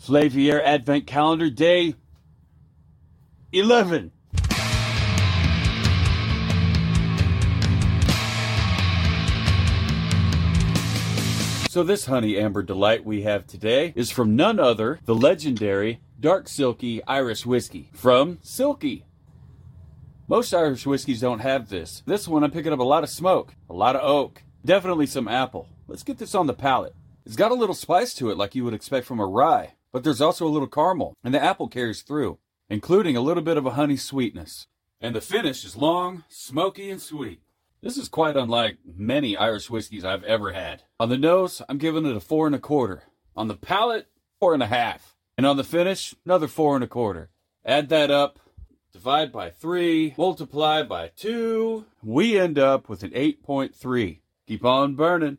Flaviar Advent Calendar Day 11. So this honey amber delight we have today is from none other, the legendary Dark Silkie Irish Whiskey from Silkie. Most Irish whiskeys don't have this. This one I'm picking up a lot of smoke, a lot of oak, definitely some apple. Let's get this on the palate. It's got a little spice to it like you would expect from a rye, but there's also a little caramel, and the apple carries through, including a little bit of a honey sweetness. And the finish is long, smoky, and sweet. This is quite unlike many Irish whiskeys I've ever had. On the nose, I'm giving it a four and a quarter. On the palate, four and a half. And on the finish, another four and a quarter. Add that up, divide by three, multiply by two. We end up with an 8.3. Keep on burning.